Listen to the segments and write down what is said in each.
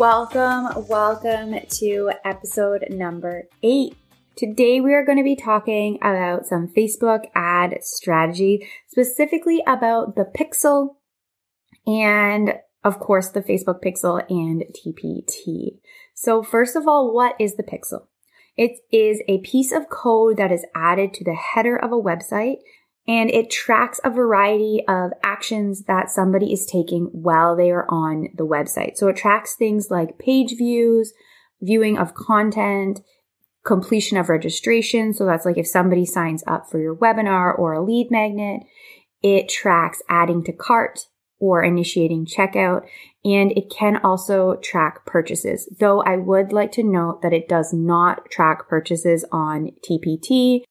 Welcome, welcome to episode number eight. Today we are going to be talking about some Facebook ad strategy, specifically about the pixel and of course the Facebook pixel and TPT. So first of all, what is the pixel? It is a piece of code that is added to the header of a website and it tracks a variety of actions that somebody is taking while they are on the website. So it tracks things like page views, viewing of content, completion of registration. So that's like if somebody signs up for your webinar or a lead magnet, it tracks adding to cart or initiating checkout. And it can also track purchases, though I would like to note that it does not track purchases on TPT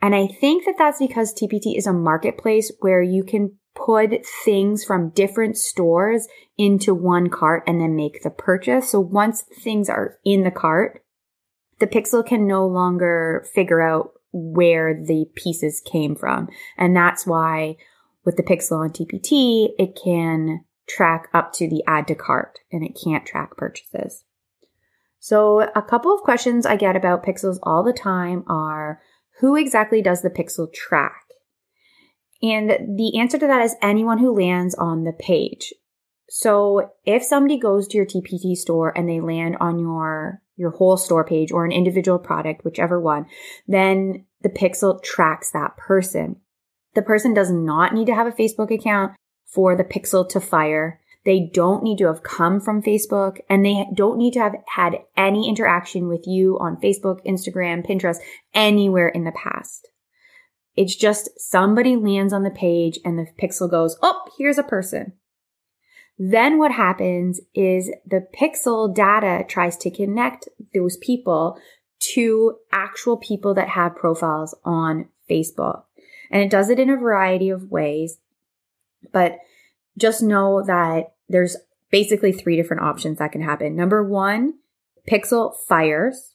and I think that that's because TPT is a marketplace where you can put things from different stores into one cart and then make the purchase. So once things are in the cart, the Pixel can no longer figure out where the pieces came from. And that's why with the Pixel on TPT, it can track up to the add to cart and it can't track purchases. So a couple of questions I get about Pixels all the time are, who exactly does the pixel track? And the answer to that is anyone who lands on the page. So if somebody goes to your TPT store and they land on your your whole store page or an individual product, whichever one, then the pixel tracks that person. The person does not need to have a Facebook account for the pixel to fire. They don't need to have come from Facebook and they don't need to have had any interaction with you on Facebook, Instagram, Pinterest, anywhere in the past. It's just somebody lands on the page and the pixel goes, Oh, here's a person. Then what happens is the pixel data tries to connect those people to actual people that have profiles on Facebook. And it does it in a variety of ways. But just know that there's basically three different options that can happen. Number one, Pixel fires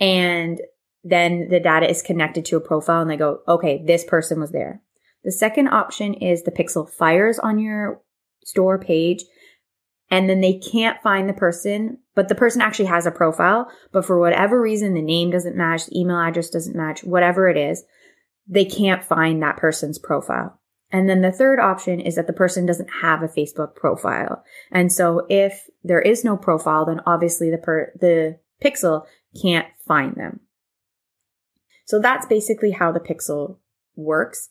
and then the data is connected to a profile and they go, okay, this person was there. The second option is the Pixel fires on your store page and then they can't find the person, but the person actually has a profile, but for whatever reason, the name doesn't match, the email address doesn't match, whatever it is, they can't find that person's profile. And then the third option is that the person doesn't have a Facebook profile. And so if there is no profile, then obviously the per- the pixel can't find them. So that's basically how the pixel works.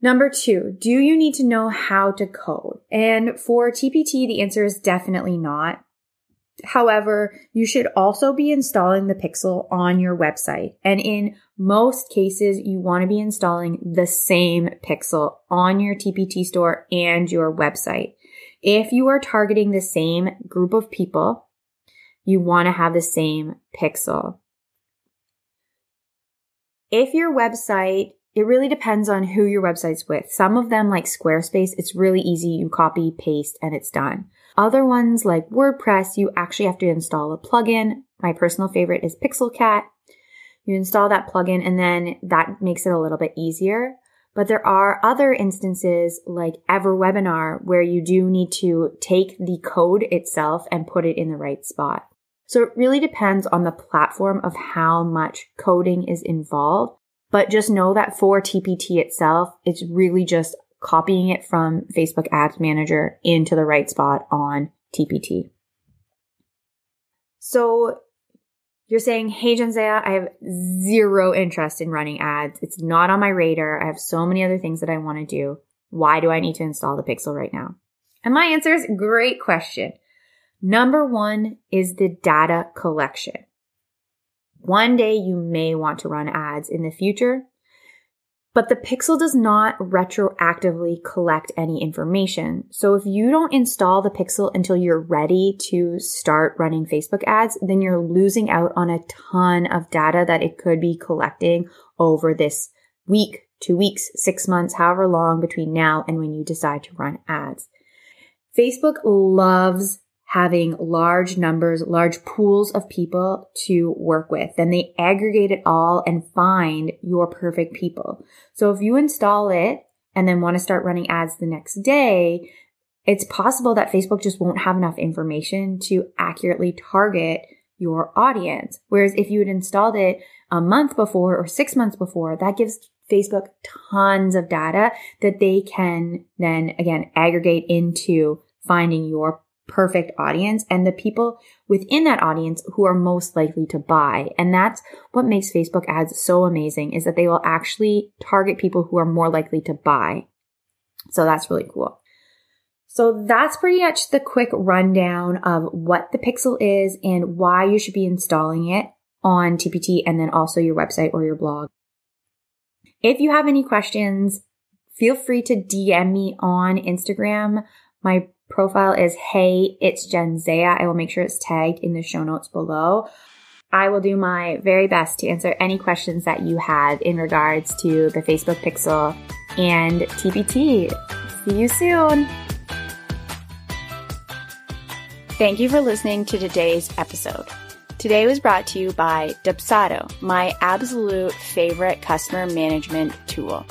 Number two, do you need to know how to code? And for TPT, the answer is definitely not. However, you should also be installing the Pixel on your website. And in most cases, you want to be installing the same Pixel on your TPT store and your website. If you are targeting the same group of people, you want to have the same Pixel. If your website it really depends on who your website's with. Some of them, like Squarespace, it's really easy. You copy, paste, and it's done. Other ones, like WordPress, you actually have to install a plugin. My personal favorite is Pixelcat. You install that plugin and then that makes it a little bit easier. But there are other instances like EverWebinar where you do need to take the code itself and put it in the right spot. So it really depends on the platform of how much coding is involved. But just know that for TPT itself, it's really just copying it from Facebook Ads Manager into the right spot on TPT. So you're saying, Hey, Jenzea, I have zero interest in running ads. It's not on my radar. I have so many other things that I want to do. Why do I need to install the Pixel right now? And my answer is great question. Number one is the data collection. One day you may want to run ads in the future, But the pixel does not retroactively collect any information. So if you don't install the pixel until you're ready to start running Facebook ads, then you're losing out on a ton of data that it could be collecting over this week, two weeks, six months, however long between now and when you decide to run ads. Facebook loves having large numbers, large pools of people to work with. Then they aggregate it all and find your perfect people. So if you install it and then want to start running ads the next day, it's possible that Facebook just won't have enough information to accurately target your audience. Whereas if you had installed it a month before or six months before, that gives Facebook tons of data that they can then again aggregate into finding your perfect audience and the people within that audience who are most likely to buy. And that's what makes Facebook ads so amazing is that they will actually target people who are more likely to buy. So that's really cool. So that's pretty much the quick rundown of what the pixel is and why you should be installing it on TPT and then also your website or your blog. If you have any questions, feel free to DM me on Instagram. My profile is Hey, it's Jen Zaya. I will make sure it's tagged in the show notes below. I will do my very best to answer any questions that you have in regards to the Facebook Pixel and TPT. See you soon. Thank you for listening to today's episode. Today was brought to you by Dubsado, my absolute favorite customer management tool.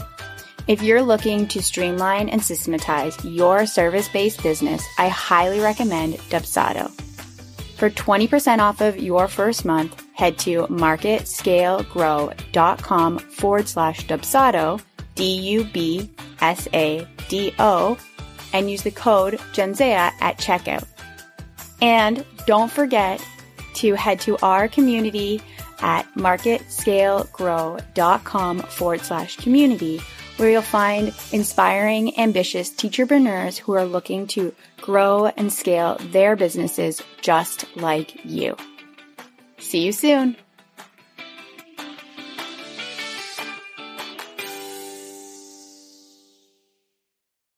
If you're looking to streamline and systematize your service based business, I highly recommend Dubsado. For 20% off of your first month, head to marketscalegrow.com forward slash Dubsado, D U B S A D O, and use the code Genzea at checkout. And don't forget to head to our community at marketscalegrow.com forward slash community where you'll find inspiring, ambitious teacherpreneurs who are looking to grow and scale their businesses just like you. See you soon.